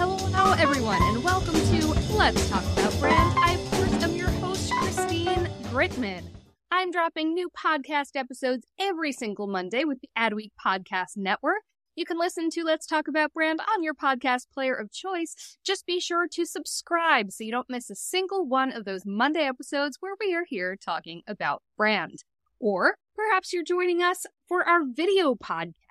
Hello, everyone, and welcome to Let's Talk About Brand. I, of course, am your host, Christine Gritmon. I'm dropping new podcast episodes every single Monday with the Adweek Podcast Network. You can listen to Let's Talk About Brand on your podcast player of choice. Just be sure to subscribe so you don't miss a single one of those Monday episodes where we are here talking about brand. Or perhaps you're joining us for our video podcast.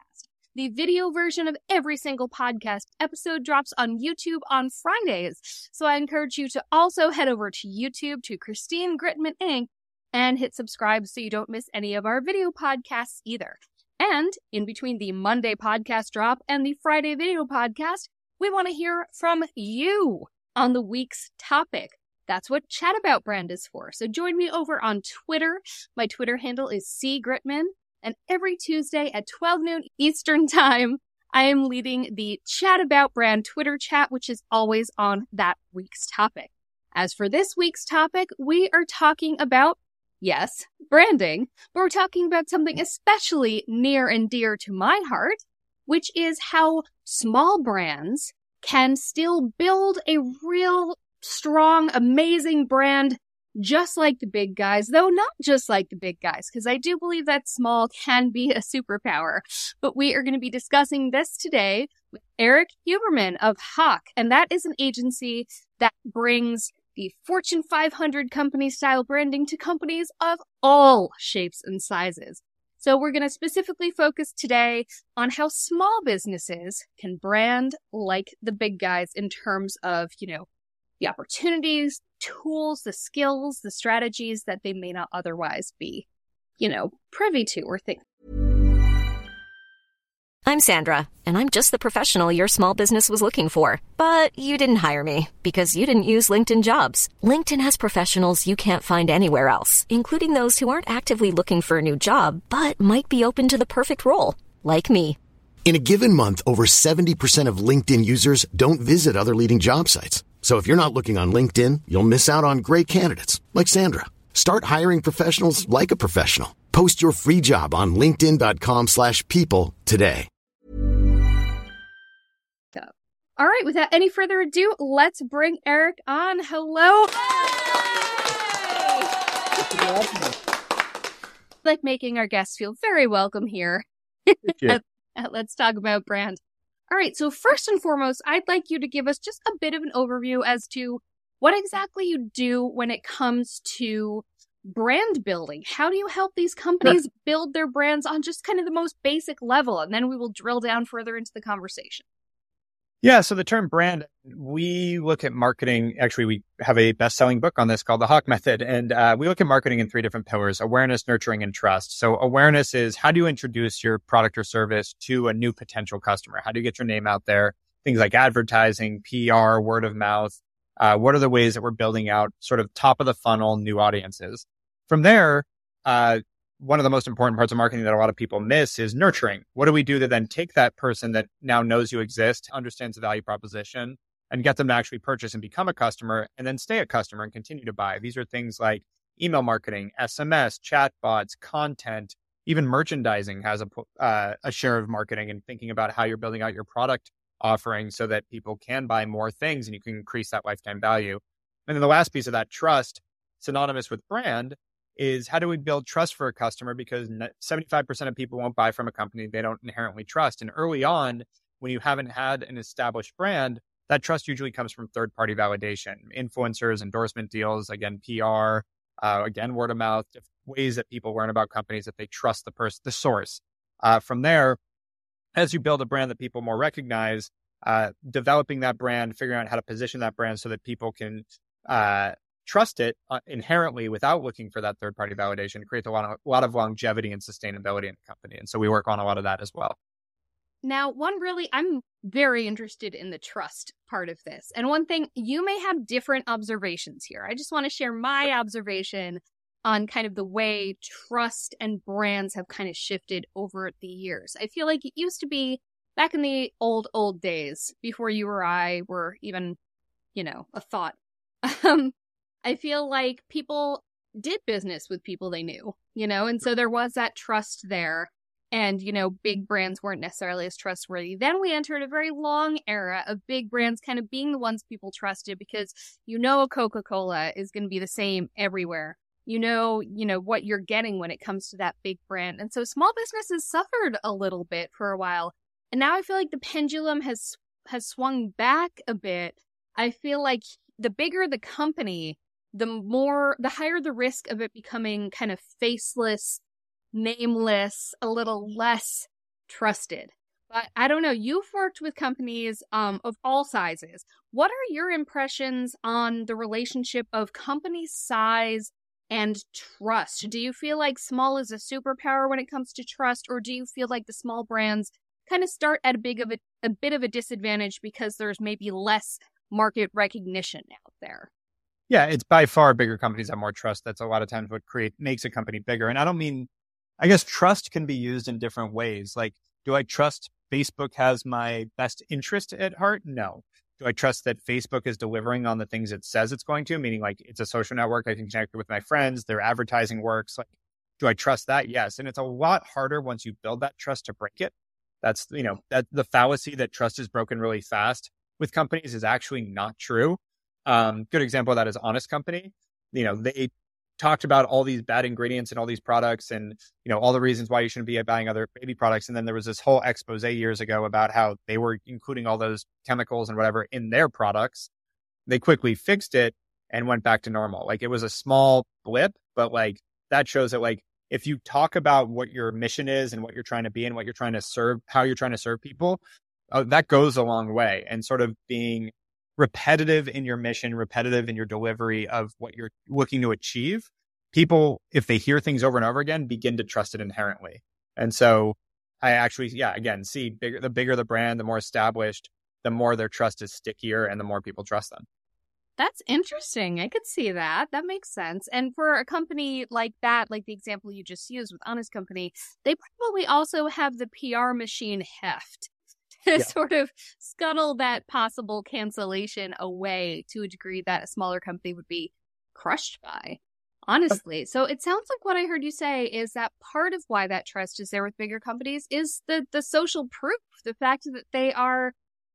The video version of every single podcast episode drops on YouTube on Fridays. So I encourage you to also head over to YouTube to Christine Gritmon Inc. and hit subscribe so you don't miss any of our video podcasts either. And in between the Monday podcast drop and the Friday video podcast, we want to hear from you on the week's topic. That's what Chat About Brand is for. So join me over on Twitter. My Twitter handle is C Gritmon. And every Tuesday at 12 noon Eastern Time, I am leading the Chat About Brand Twitter chat, which is always on that week's topic. As for this week's topic, we are talking about yes, branding, but we're talking about something especially near and dear to my heart, which is how small brands can still build a real strong, amazing brand just like the big guys, though not just like the big guys, because I do believe that small can be a superpower. But we are going to be discussing this today with Erik Huberman of Hawke, and that is an agency that brings the Fortune 500 company style branding to companies of all shapes and sizes. So we're going to specifically focus today on how small businesses can brand like the big guys in terms of, you know, the opportunities, tools, the skills, the strategies that they may not otherwise be, you know, privy to or think. I'm Sandra, and I'm just the professional your small business was looking for. But you didn't hire me because you didn't use LinkedIn jobs. LinkedIn has professionals you can't find anywhere else, including those who aren't actively looking for a new job but might be open to the perfect role, like me. In a given month, over 70% of LinkedIn users don't visit other leading job sites. So if you're not looking on LinkedIn, you'll miss out on great candidates like Sandra. Start hiring professionals like a professional. Post your free job on linkedin.com/people slash people today. All right, without any further ado, let's bring Erik on. Hello. like making our guests feel very welcome here. at, at Let's Talk About Brand. All right, so first and foremost, I'd like you to give us just a bit of an overview as to what exactly you do when it comes to brand building. How do you help these companies build their brands on just kind of the most basic level? And then we will drill down further into the conversation. Yeah. So the term brand, we look at marketing. Actually, we have a best selling book on this called The Hawke Method. And uh, we look at marketing in three different pillars awareness, nurturing, and trust. So awareness is how do you introduce your product or service to a new potential customer? How do you get your name out there? Things like advertising, PR, word of mouth. Uh, what are the ways that we're building out sort of top of the funnel new audiences? From there, uh, one of the most important parts of marketing that a lot of people miss is nurturing. What do we do to then take that person that now knows you exist, understands the value proposition, and get them to actually purchase and become a customer and then stay a customer and continue to buy? These are things like email marketing, SMS, chatbots, content, even merchandising has a, uh, a share of marketing and thinking about how you're building out your product offering so that people can buy more things and you can increase that lifetime value. And then the last piece of that trust, synonymous with brand, is how do we build trust for a customer? Because 75% of people won't buy from a company they don't inherently trust and early on when you haven't had an established brand that trust usually comes from third party validation influencers endorsement deals again pr uh, again word of mouth ways that people learn about companies that they trust the person the source. Uh, from there as you build a brand that people more recognize uh, developing that brand figuring out how to position that brand so that people can uh, trust it uh, inherently without looking for that third party validation creates a lot of, a lot of longevity and sustainability in the company. And so we work on a lot of that as well. Now, one really, I'm very interested in the trust part of this. And one thing, you may have different observations here. I just want to share my observation on kind of the way trust and brands have kind of shifted over the years. I feel like it used to be back in the old, old days before you or I were even, you know, a thought. Um, I feel like people did business with people they knew, you know, and so there was that trust there. and you know big brands weren't necessarily as trustworthy. Then we entered a very long era of big brands kind of being the ones people trusted because you know a coca-cola is going to be the same everywhere. You know you know what you're getting when it comes to that big brand. And so small businesses suffered a little bit for a while. And now i feel like the pendulum has has swung back a bit. I feel like the bigger the company the more the higher the risk of it becoming kind of faceless nameless, a little less trusted. But I don't know, you've worked with companies um, of all sizes. What are your impressions on the relationship of company size and trust? Do you feel like small is a superpower when it comes to trust, or do you feel like the small brands kind of start at a big of a, a bit of a disadvantage because there's maybe less market recognition out there? Yeah, it's by far bigger companies have more trust. That's a lot of times what create makes a company bigger. And I don't mean I guess trust can be used in different ways. Like, do I trust Facebook has my best interest at heart? No. Do I trust that Facebook is delivering on the things it says it's going to? Meaning, like, it's a social network. I can connect with my friends. Their advertising works. Like, do I trust that? Yes. And it's a lot harder once you build that trust to break it. That's, you know, that the fallacy that trust is broken really fast with companies is actually not true. Um, good example of that is Honest Company. You know, they talked about all these bad ingredients and all these products and you know all the reasons why you shouldn't be buying other baby products. And then there was this whole expose years ago about how they were including all those chemicals and whatever in their products. They quickly fixed it and went back to normal. Like it was a small blip but like that shows that like if you talk about what your mission is and what you're trying to be and what you're trying to serve how you're trying to serve people uh, that goes a long way. And sort of being repetitive in your mission, repetitive in your delivery of what you're looking to achieve, people, if they hear things over and over again, begin to trust it inherently. And so I actually, yeah, again, see bigger, the bigger the brand, the more established, the more their trust is stickier and the more people trust them. That's interesting. I could see that. That makes sense. And for a company like that, like the example you just used with Honest Company, they probably also have the PR machine heft to yeah. sort of scuttle that possible cancellation away to a degree that a smaller company would be crushed by. Honestly. So it sounds like what I heard you say is that part of why that trust is there with bigger companies is the the social proof, the fact that they are,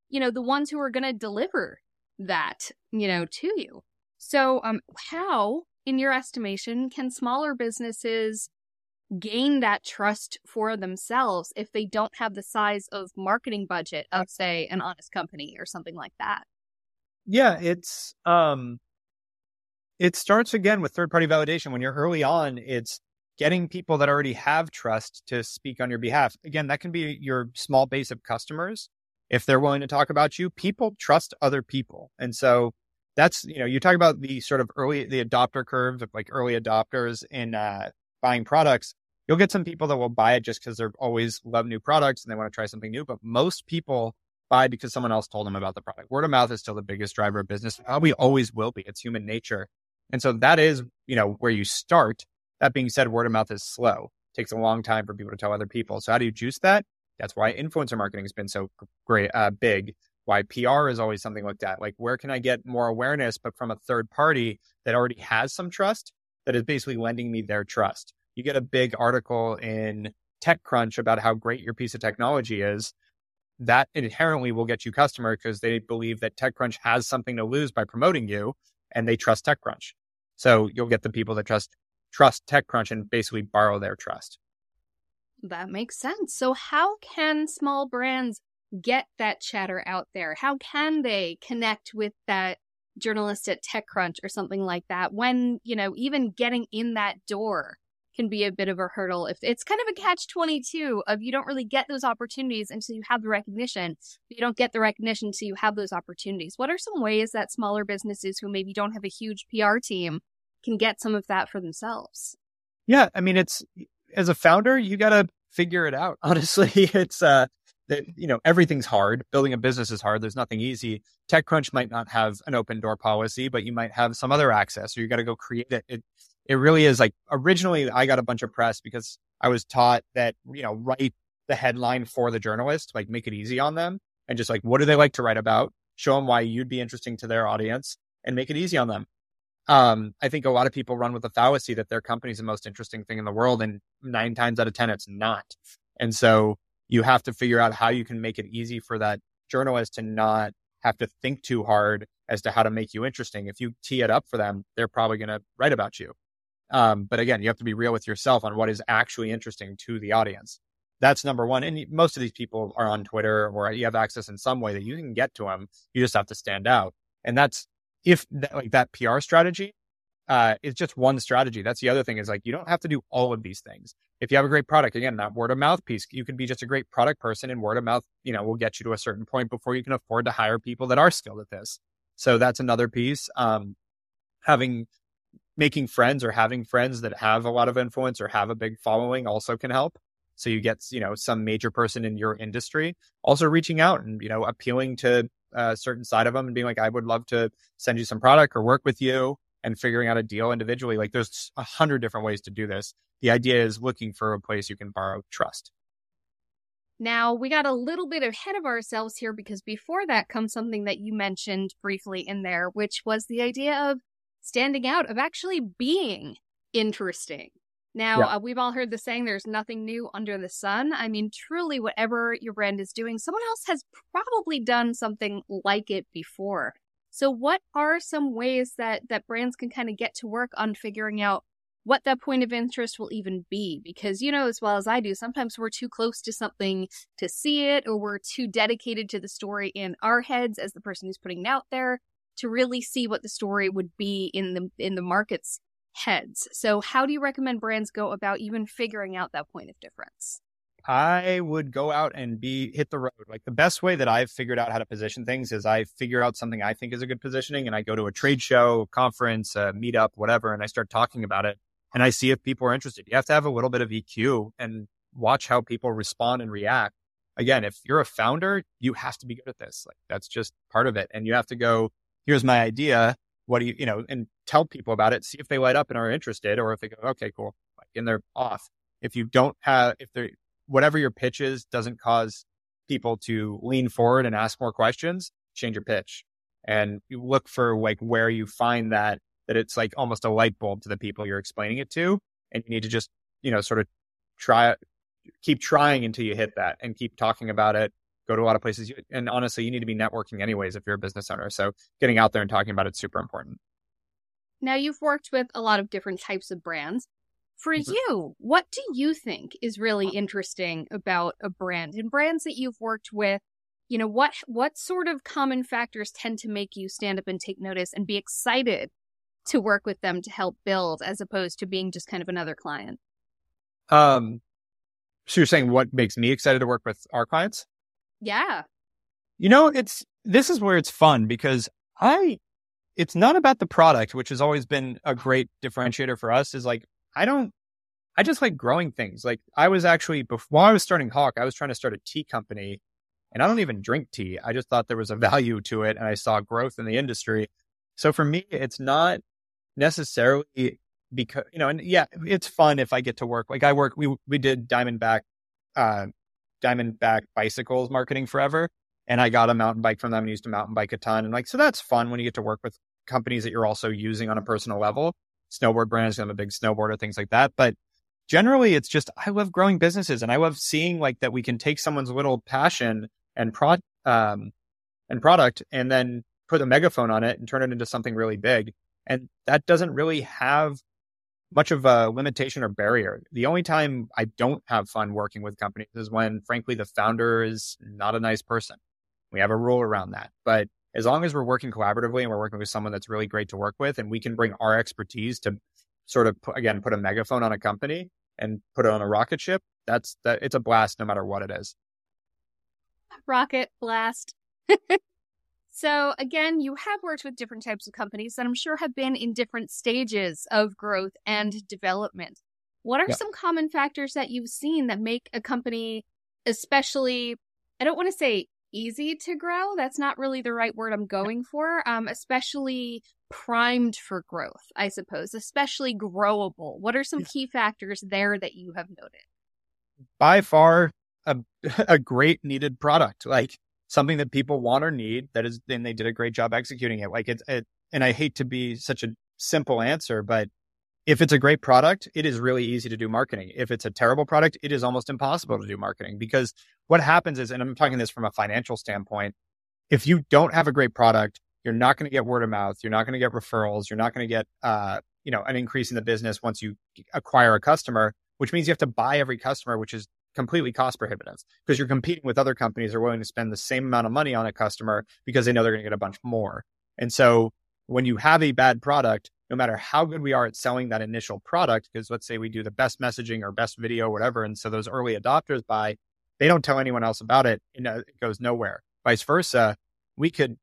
you know, the ones who are going to deliver that, you know, to you. So um how in your estimation can smaller businesses gain that trust for themselves if they don't have the size of marketing budget of say an honest company or something like that. Yeah it's um it starts again with third party validation. When you're early on it's getting people that already have trust to speak on your behalf. Again that can be your small base of customers. If they're willing to talk about you people trust other people. And so that's you know you talk about the sort of early the adopter curve of like early adopters in uh, buying products, you'll get some people that will buy it just because they're always love new products and they want to try something new. But most people buy because someone else told them about the product. Word of mouth is still the biggest driver of business. Probably always will be. It's human nature. And so that is, you know, where you start. That being said, word of mouth is slow. It takes a long time for people to tell other people. So how do you juice that? That's why influencer marketing has been so great, uh, big. Why PR is always something looked at. Like, where can I get more awareness, but from a third party that already has some trust that is basically lending me their trust? You get a big article in TechCrunch about how great your piece of technology is, that inherently will get you customer because they believe that TechCrunch has something to lose by promoting you and they trust TechCrunch. So you'll get the people that trust trust TechCrunch and basically borrow their trust. That makes sense. So how can small brands get that chatter out there? How can they connect with that journalist at TechCrunch or something like that when, you know, even getting in that door can be a bit of a hurdle. If it's kind of a catch 22 of you don't really get those opportunities until you have the recognition. You don't get the recognition until you have those opportunities. What are some ways that smaller businesses who maybe don't have a huge pr team can get some of that for themselves? Yeah i mean it's as a founder you got to figure it out. Honestly it's uh that you know everything's hard. Building a business is hard. There's nothing easy. Techcrunch might not have an open door policy but you might have some other access or you got to go create it. it it really is like originally I got a bunch of press because I was taught that, you know, write the headline for the journalist, like make it easy on them and just like, what do they like to write about? Show them why you'd be interesting to their audience and make it easy on them. Um, I think a lot of people run with the fallacy that their company is the most interesting thing in the world. And nine times out of 10, it's not. And so you have to figure out how you can make it easy for that journalist to not have to think too hard as to how to make you interesting. If you tee it up for them, they're probably going to write about you. Um, but again, you have to be real with yourself on what is actually interesting to the audience. That's number one. And most of these people are on Twitter or you have access in some way that you can get to them. You just have to stand out. And that's if that, like that PR strategy uh, is just one strategy. That's the other thing is like you don't have to do all of these things. If you have a great product, again, that word of mouth piece, you can be just a great product person and word of mouth, you know, will get you to a certain point before you can afford to hire people that are skilled at this. So that's another piece. Um, having making friends or having friends that have a lot of influence or have a big following also can help. So you get, you know, some major person in your industry also reaching out and, you know, appealing to a certain side of them and being like, I would love to send you some product or work with you and figuring out a deal individually. Like there's a hundred different ways to do this. The idea is looking for a place you can borrow trust. Now, we got a little bit ahead of ourselves here because before that comes something that you mentioned briefly in there, which was the idea of standing out, of actually being interesting. Now, yeah. uh, we've all heard the saying, there's nothing new under the sun. I mean, truly, whatever your brand is doing, someone else has probably done something like it before. So, what are some ways that, that brands can kind of get to work on figuring out what that point of interest will even be? Because, you know, as well as I do, sometimes we're too close to something to see it, or we're too dedicated to the story in our heads as the person who's putting it out there to really see what the story would be in the in the market's heads. So how do you recommend brands go about even figuring out that point of difference? I would go out and be hit the road. Like the best way that I've figured out how to position things is I figure out something I think is a good positioning and I go to a trade show, conference, meetup, whatever, and I start talking about it and I see if people are interested. You have to have a little bit of EQ and watch how people respond and react. Again, if you're a founder, you have to be good at this. Like that's just part of it. And you have to go, here's my idea. What do you, you know, and tell people about it, see if they light up and are interested, or if they go, okay, cool, and they're off. If you don't have, if they're, whatever your pitch is doesn't cause people to lean forward and ask more questions, change your pitch. And you look for like where you find that, that it's like almost a light bulb to the people you're explaining it to. And you need to just, you know, sort of try keep trying until you hit that and keep talking about it go to a lot of places. And honestly, you need to be networking anyways if you're a business owner. So getting out there and talking about it's super important. Now, you've worked with a lot of different types of brands. For mm-hmm. you, what do you think is really interesting about a brand and brands that you've worked with? You know, what what sort of common factors tend to make you stand up and take notice and be excited to work with them to help build as opposed to being just kind of another client? Um so you're saying what makes me excited to work with our clients? Yeah. You know, it's this is where it's fun because I it's not about the product, which has always been a great differentiator for us is like I don't I just like growing things. Like I was actually before I was starting Hawke, I was trying to start a tea company and I don't even drink tea. I just thought there was a value to it and I saw growth in the industry. So for me, it's not necessarily because you know, and yeah, it's fun if I get to work. Like I work we we did Diamondback uh Diamondback bicycles marketing forever. And I got a mountain bike from them and used to mountain bike a ton. And like, so that's fun when you get to work with companies that you're also using on a personal level. Snowboard brands, I'm a big snowboarder, things like that. But generally, it's just, I love growing businesses and I love seeing like that we can take someone's little passion and pro, um, and product and then put a megaphone on it and turn it into something really big. And that doesn't really have much of a limitation or barrier. The only time I don't have fun working with companies is when, frankly, the founder is not a nice person. We have a rule around that. But as long as we're working collaboratively and we're working with someone that's really great to work with and we can bring our expertise to sort of, again, put a megaphone on a company and put it on a rocket ship, that's that it's a blast no matter what it is. Rocket blast. So, again, you have worked with different types of companies that I'm sure have been in different stages of growth and development. What are some common factors that you've seen that make a company especially, I don't want to say easy to grow, that's not really the right word I'm going for, um, especially primed for growth, I suppose, especially growable? What are some key factors there that you have noted? By far, a, a great needed product. Like, something that people want or need that is then they did a great job executing it like it's it, and i hate to be such a simple answer but if it's a great product, it is really easy to do marketing. If it's a terrible product, it is almost impossible to do marketing because what happens is, and I'm talking this from a financial standpoint, if you don't have a great product, you're not going to get word of mouth. You're not going to get referrals. You're not going to get, uh, you know, an increase in the business once you acquire a customer, which means you have to buy every customer, which is completely cost prohibitive because you're competing with other companies that are willing to spend the same amount of money on a customer because they know they're going to get a bunch more. And so when you have a bad product, no matter how good we are at selling that initial product, because let's say we do the best messaging or best video, or whatever, and so those early adopters buy, they don't tell anyone else about it, and uh, it goes nowhere. Vice versa, we could,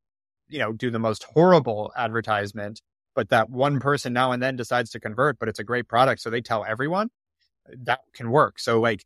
you know, do the most horrible advertisement, but that one person now and then decides to convert, but it's a great product, so they tell everyone. That can work. So, like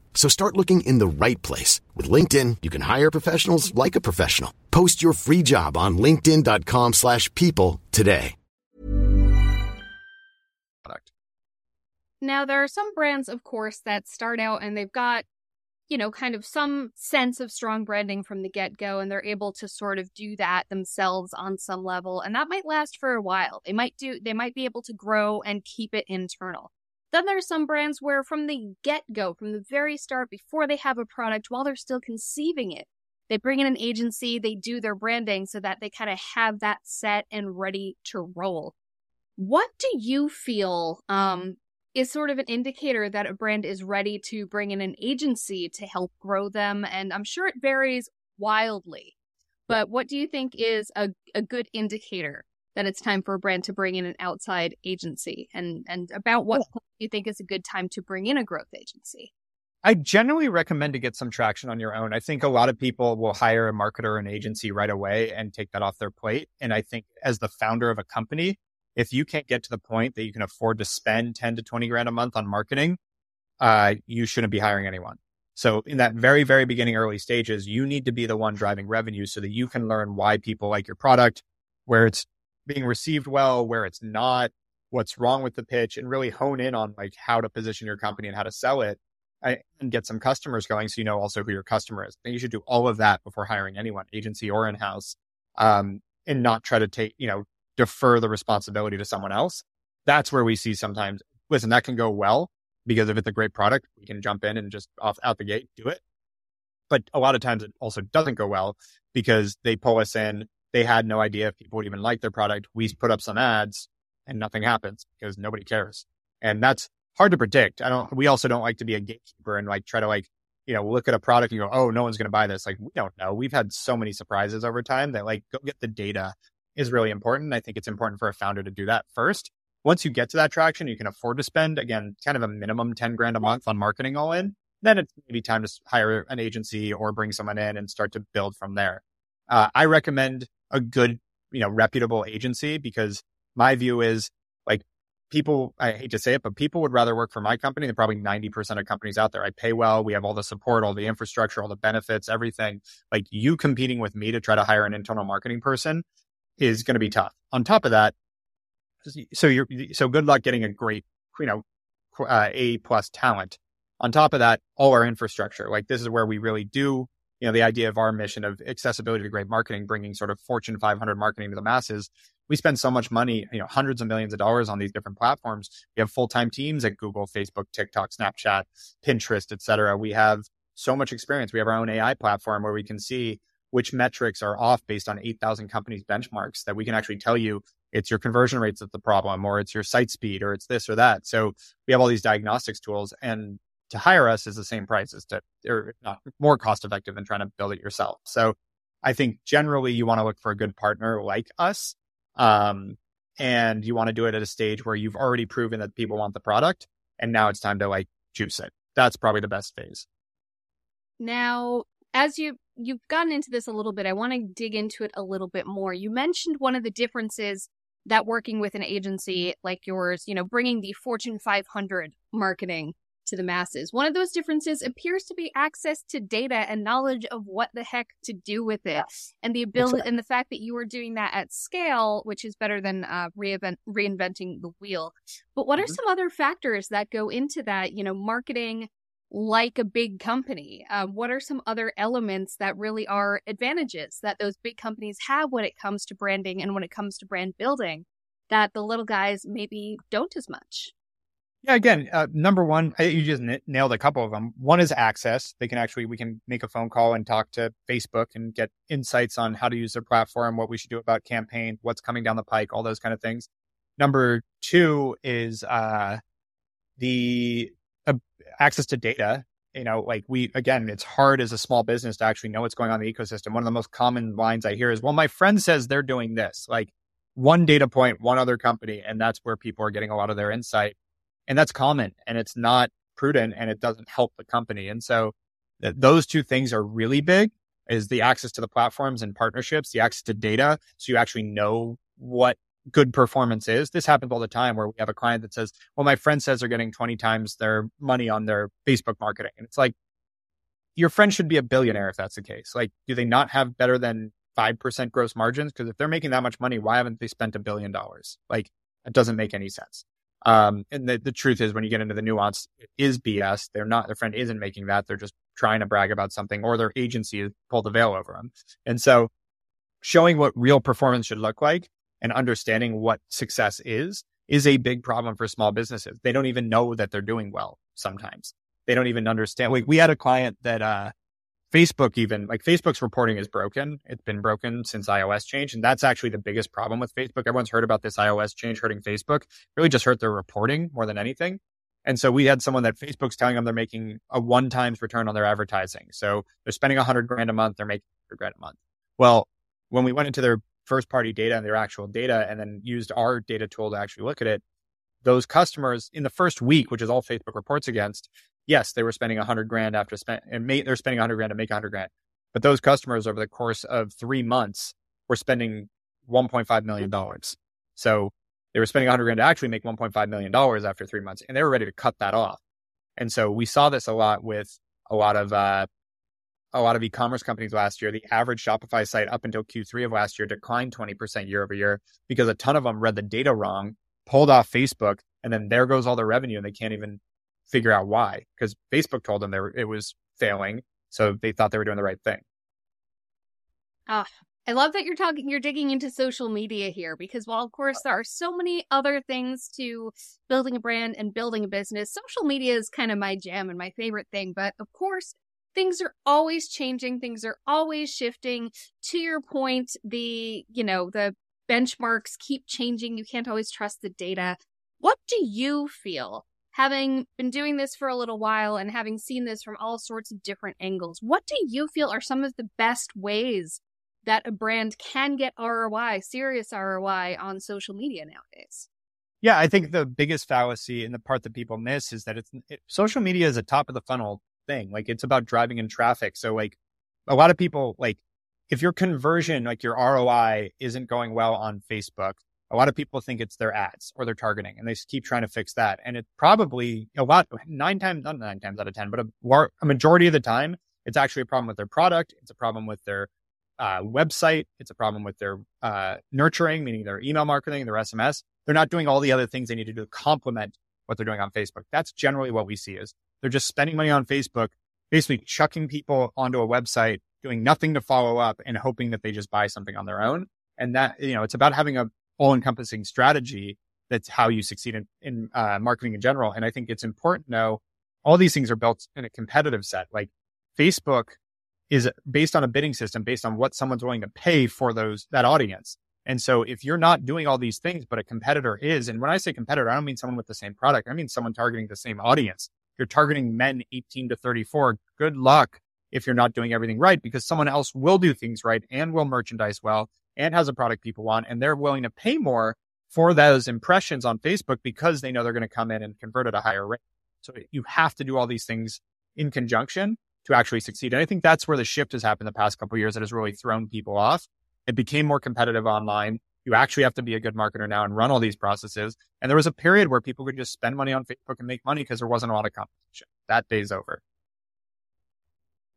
So start looking in the right place. With LinkedIn, you can hire professionals like a professional. Post your free job on linkedin.com slash people today. Now, there are some brands, of course, that start out and they've got, you know, kind of some sense of strong branding from the get go, and they're able to sort of do that themselves on some level. And that might last for a while. They might do, they might be able to grow and keep it internal. Then there are some brands where from the get go, from the very start, before they have a product, while they're still conceiving it, they bring in an agency, they do their branding so that they kind of have that set and ready to roll. What do you feel um, is sort of an indicator that a brand is ready to bring in an agency to help grow them. And I'm sure it varies wildly. But what do you think is a, a good indicator that it's time for a brand to bring in an outside agency? And, and about what do you think is a good time to bring in a growth agency? I generally recommend to get some traction on your own. I think a lot of people will hire a marketer or an agency right away and take that off their plate. And I think as the founder of a company, if you can't get to the point that you can afford to spend 10 to 20 grand a month on marketing, uh, you shouldn't be hiring anyone. So in that very, very beginning, early stages, you need to be the one driving revenue so that you can learn why people like your product, where it's being received well, where it's not, what's wrong with the pitch, and really hone in on like how to position your company and how to sell it and get some customers going. So you know also who your customer is. And you should do all of that before hiring anyone, agency or in house, um, and not try to take, you know, defer the responsibility to someone else. That's where we see sometimes, listen, that can go well because if it's a great product, we can jump in and just off out the gate do it. But a lot of times it also doesn't go well because they pull us in. They had no idea if people would even like their product. We put up some ads and nothing happens because nobody cares. And that's hard to predict. I don't, we also don't like to be a gatekeeper and like try to like, you know, look at a product and go, oh, no one's going to buy this. Like, we don't know. We've had so many surprises over time that like go get the data is really important. I think it's important for a founder to do that first. Once you get to that traction, you can afford to spend again, kind of a minimum 10 grand a month on marketing all in. Then it's maybe time to hire an agency or bring someone in and start to build from there. Uh, I recommend a good, you know, reputable agency because my view is like people, I hate to say it, but people would rather work for my company than probably 90% of companies out there. I pay well. We have all the support, all the infrastructure, all the benefits, everything. Like you competing with me to try to hire an internal marketing person is going to be tough. On top of that, so you're so good luck getting a great, you know, uh, A plus talent. On top of that, all our infrastructure. Like this is where we really do, you know, the idea of our mission of accessibility to great marketing, bringing sort of Fortune 500 marketing to the masses. We spend so much money, you know, hundreds of millions of dollars on these different platforms. We have full time teams at Google, Facebook, TikTok, Snapchat, Pinterest, et cetera. We have so much experience. We have our own AI platform where we can see which metrics are off based on 8,000 companies benchmarks that we can actually tell you it's your conversion rates that's the problem or it's your site speed or it's this or that. So we have all these diagnostics tools and to hire us is the same price as to, or not more cost effective than trying to build it yourself. So I think generally you want to look for a good partner like us. Um, and you want to do it at a stage where you've already proven that people want the product and now it's time to like juice it. That's probably the best phase. Now, as you you've gotten into this a little bit, I want to dig into it a little bit more. You mentioned one of the differences that working with an agency like yours, you know, bringing the Fortune 500 marketing to the masses. One of those differences appears to be access to data and knowledge of what the heck to do with it, yes. and the ability right. and the fact that you are doing that at scale, which is better than uh, reinvent, reinventing the wheel. But what mm-hmm. are some other factors that go into that? You know, marketing like a big company? Uh, what are some other elements that really are advantages that those big companies have when it comes to branding and when it comes to brand building that the little guys maybe don't as much? Yeah, again, uh, number one, you just n- nailed a couple of them. One is access. They can actually, we can make a phone call and talk to Facebook and get insights on how to use their platform, what we should do about campaign, what's coming down the pike, all those kind of things. Number two is uh, the uh, access to data. You know, like we, again, it's hard as a small business to actually know what's going on in the ecosystem. One of the most common lines I hear is, well, my friend says they're doing this. Like one data point, one other company, and that's where people are getting a lot of their insight. And that's common and it's not prudent and it doesn't help the company. And so th- those two things are really big is the access to the platforms and partnerships, the access to data. So you actually know what good performance is. This happens all the time where we have a client that says, well, my friend says they're getting 20 times their money on their Facebook marketing. And it's like, your friend should be a billionaire if that's the case. Like, do they not have better than 5% gross margins? Because if they're making that much money, why haven't they spent a billion dollars? Like, it doesn't make any sense. Um, and the, the truth is when you get into the nuance, it is BS. They're not, their friend isn't making that. They're just trying to brag about something or their agency pulled the veil over them. And so showing what real performance should look like and understanding what success is is a big problem for small businesses. They don't even know that they're doing well sometimes. They don't even understand. We, we had a client that, uh, Facebook even like Facebook's reporting is broken. It's been broken since iOS change. And that's actually the biggest problem with Facebook. Everyone's heard about this iOS change hurting Facebook. really just hurt their reporting more than anything. And so we had someone that Facebook's telling them they're making a one times return on their advertising. So they're spending a hundred grand a month. They're making a grand a month. Well, when we went into their first party data and their actual data and then used our data tool to actually look at it, those customers in the first week, which is all Facebook reports against, yes, they were spending a hundred grand after spend and they're spending a hundred grand to make a hundred grand. But those customers over the course of three months were spending $1.5 million. So they were spending a hundred grand to actually make $1.5 million after three months and they were ready to cut that off. And so we saw this a lot with a lot of, uh, a lot of e-commerce companies last year, the average Shopify site up until Q3 of last year declined 20% year over year because a ton of them read the data wrong, pulled off Facebook, and then there goes all their revenue and they can't even figure out why because Facebook told them were, it was failing. So they thought they were doing the right thing. Ah, I love that you're talking, you're digging into social media here because while, of course, there are so many other things to building a brand and building a business, social media is kind of my jam and my favorite thing. But of course, things are always changing things are always shifting to your point the you know the benchmarks keep changing you can't always trust the data what do you feel having been doing this for a little while and having seen this from all sorts of different angles what do you feel are some of the best ways that a brand can get ROI serious ROI on social media nowadays yeah, I think the biggest fallacy and the part that people miss is that it's it, social media is a top of the funnel thing. Like it's about driving in traffic. So like a lot of people like if your conversion, like your ROI isn't going well on Facebook, a lot of people think it's their ads or their targeting and they keep trying to fix that. And it's probably a lot, nine times, not nine times out of 10, but a, a majority of the time, it's actually a problem with their product. It's a problem with their uh, website. It's a problem with their uh, nurturing, meaning their email marketing, their SMS. They're not doing all the other things they need to do to complement what they're doing on Facebook. That's generally what we see is they're just spending money on Facebook, basically chucking people onto a website, doing nothing to follow up and hoping that they just buy something on their own. And that, you know, it's about having a all encompassing strategy. That's how you succeed in, in uh, marketing in general. And I think it's important to know all these things are built in a competitive set. Like Facebook is based on a bidding system based on what someone's willing to pay for those, that audience. And so if you're not doing all these things, but a competitor is, and when I say competitor, I don't mean someone with the same product. I mean someone targeting the same audience you're targeting men 18 to 34. Good luck if you're not doing everything right because someone else will do things right and will merchandise well and has a product people want and they're willing to pay more for those impressions on Facebook because they know they're going to come in and convert at a higher rate. So you have to do all these things in conjunction to actually succeed. And I think that's where the shift has happened the past couple years that has really thrown people off. It became more competitive online. You actually have to be a good marketer now and run all these processes. And there was a period where people could just spend money on Facebook and make money because there wasn't a lot of competition. That day's over.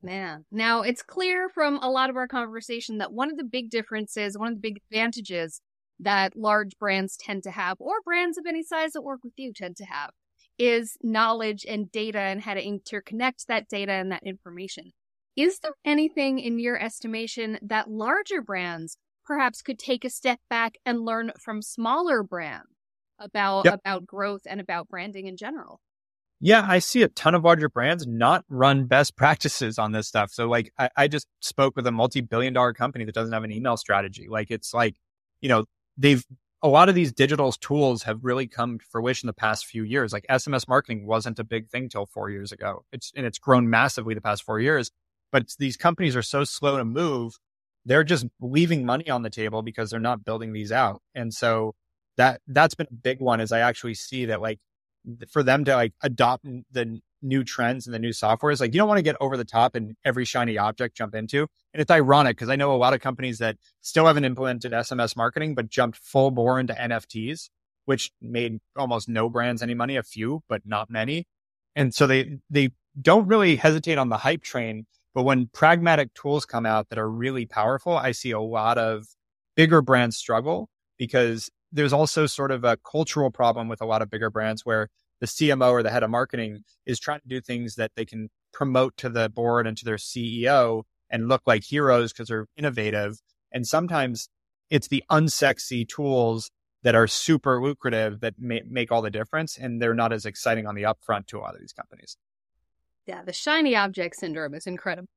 Man. Now, it's clear from a lot of our conversation that one of the big differences, one of the big advantages that large brands tend to have, or brands of any size that work with you tend to have, is knowledge and data and how to interconnect that data and that information. Is there anything in your estimation that larger brands perhaps could take a step back and learn from smaller brands about yep. about growth and about branding in general? Yeah, I see a ton of larger brands not run best practices on this stuff. So like I, I just spoke with a multi-billion dollar company that doesn't have an email strategy. Like it's like, you know, they've a lot of these digital tools have really come to fruition the past few years. Like SMS marketing wasn't a big thing till four years ago. It's and it's grown massively the past four years. But these companies are so slow to move. They're just leaving money on the table because they're not building these out. And so that that's been a big one. Is I actually see that like for them to like adopt the new trends and the new software is like you don't want to get over the top and every shiny object jump into. And it's ironic because I know a lot of companies that still haven't implemented SMS marketing but jumped full bore into NFTs, which made almost no brands any money, a few, but not many. And so they they don't really hesitate on the hype train. But when pragmatic tools come out that are really powerful, I see a lot of bigger brands struggle because there's also sort of a cultural problem with a lot of bigger brands where the CMO or the head of marketing is trying to do things that they can promote to the board and to their CEO and look like heroes because they're innovative. And sometimes it's the unsexy tools that are super lucrative that may, make all the difference. And they're not as exciting on the upfront to a lot of these companies. Yeah, the shiny object syndrome is incredible.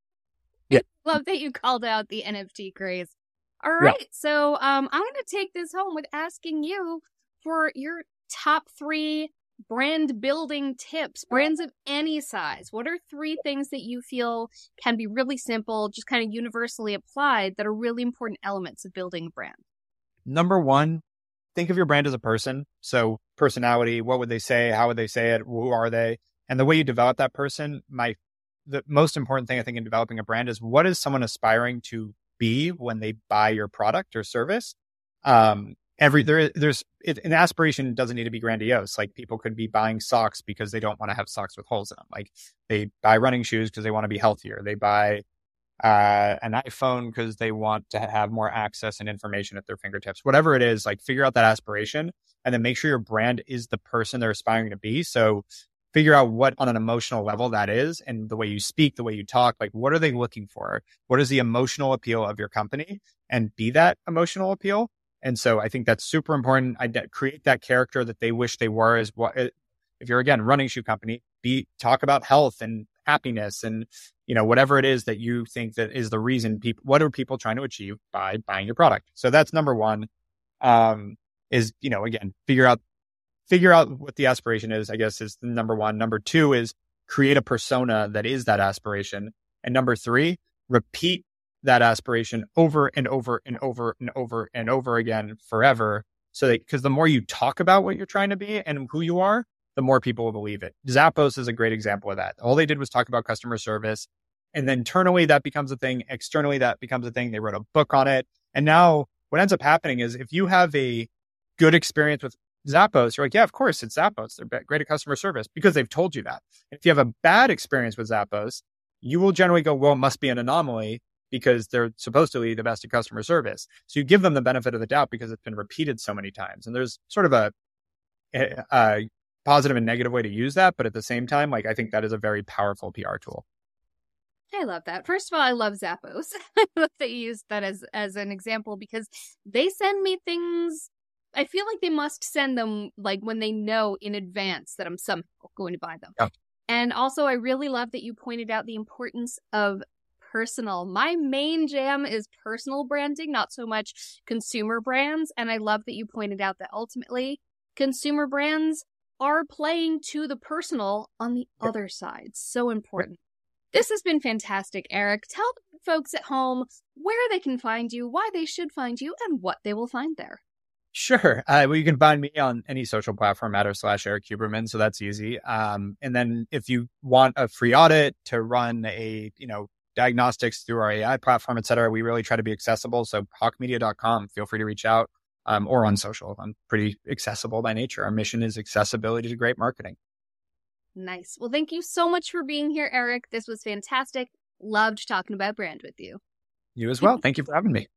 Yeah. I love that you called out the NFT craze. All right. Yeah. So um, I'm going to take this home with asking you for your top three brand building tips, brands of any size. What are three things that you feel can be really simple, just kind of universally applied that are really important elements of building a brand? Number one, think of your brand as a person. So, personality, what would they say? How would they say it? Who are they? And the way you develop that person, my the most important thing I think in developing a brand is what is someone aspiring to be when they buy your product or service. Um, every there there's it, an aspiration doesn't need to be grandiose. Like people could be buying socks because they don't want to have socks with holes in them. Like they buy running shoes because they want to be healthier. They buy uh, an iPhone because they want to have more access and information at their fingertips. Whatever it is, like figure out that aspiration and then make sure your brand is the person they're aspiring to be. So figure out what on an emotional level that is and the way you speak, the way you talk, like what are they looking for? What is the emotional appeal of your company and be that emotional appeal. And so I think that's super important. I create that character that they wish they were as what, if you're again running shoe company, be talk about health and happiness and, you know, whatever it is that you think that is the reason people, what are people trying to achieve by buying your product? So that's number one. Um, is, you know, again, figure out figure out what the aspiration is, I guess is number one. Number two is create a persona that is that aspiration. And number three, repeat that aspiration over and over and over and over and over again forever. So that, because the more you talk about what you're trying to be and who you are, the more people will believe it. Zappos is a great example of that. All they did was talk about customer service. And then internally, that becomes a thing. Externally, that becomes a thing. They wrote a book on it. And now what ends up happening is if you have a good experience with Zappos, you're like, yeah, of course, it's Zappos. They're great at customer service because they've told you that. If you have a bad experience with Zappos, you will generally go, well, it must be an anomaly because they're supposed to be the best at customer service. So you give them the benefit of the doubt because it's been repeated so many times. And there's sort of a, a, a positive and negative way to use that. But at the same time, like, I think that is a very powerful PR tool. I love that. First of all, I love Zappos. I love that you used that as as an example because they send me things I feel like they must send them like when they know in advance that I'm somehow going to buy them. Yeah. And also, I really love that you pointed out the importance of personal. My main jam is personal branding, not so much consumer brands. And I love that you pointed out that ultimately consumer brands are playing to the personal on the yeah. other side. So important. This has been fantastic, Erik. Tell folks at home where they can find you, why they should find you, and what they will find there. Sure. Uh, well, you can find me on any social platform at or slash Erik Huberman. So that's easy. Um, and then if you want a free audit to run a, you know, diagnostics through our AI platform, et cetera, we really try to be accessible. So hawkemedia.com, feel free to reach out. um, or on social. I'm pretty accessible by nature. Our mission is accessibility to great marketing. Nice. Well, thank you so much for being here, Erik. This was fantastic. Loved talking about brand with you. You as well. Thank you for having me.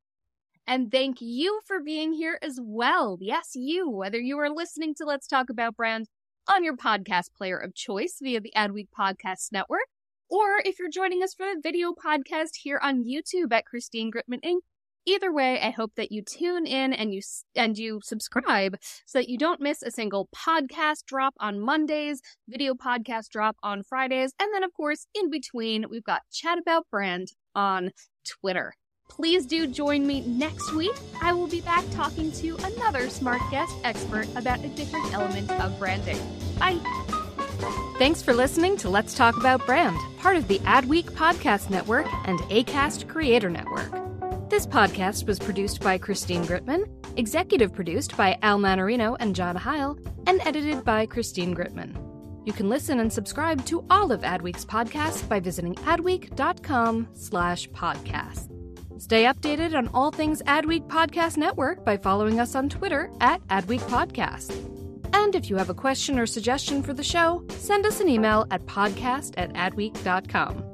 And thank you for being here as well. Yes, you, whether you are listening to Let's Talk About Brand on your podcast player of choice via the Adweek Podcast Network, or if you're joining us for the video podcast here on YouTube at Christine Gritmon Inc. Either way, I hope that you tune in and you and you subscribe so that you don't miss a single podcast drop on Mondays, video podcast drop on Fridays, and then of course in between we've got chat about brand on Twitter. Please do join me next week. I will be back talking to another smart guest expert about a different element of branding. Bye. Thanks for listening to Let's Talk About Brand, part of the Adweek Podcast Network and ACAST Creator Network. This podcast was produced by Christine Gritmon, executive produced by Al Manarino and John Heil, and edited by Christine Gritmon. You can listen and subscribe to all of Adweek's podcasts by visiting adweek.com slash podcast. Stay updated on all things Adweek Podcast Network by following us on Twitter at Adweek Podcast. And if you have a question or suggestion for the show, send us an email at podcast at adweek.com.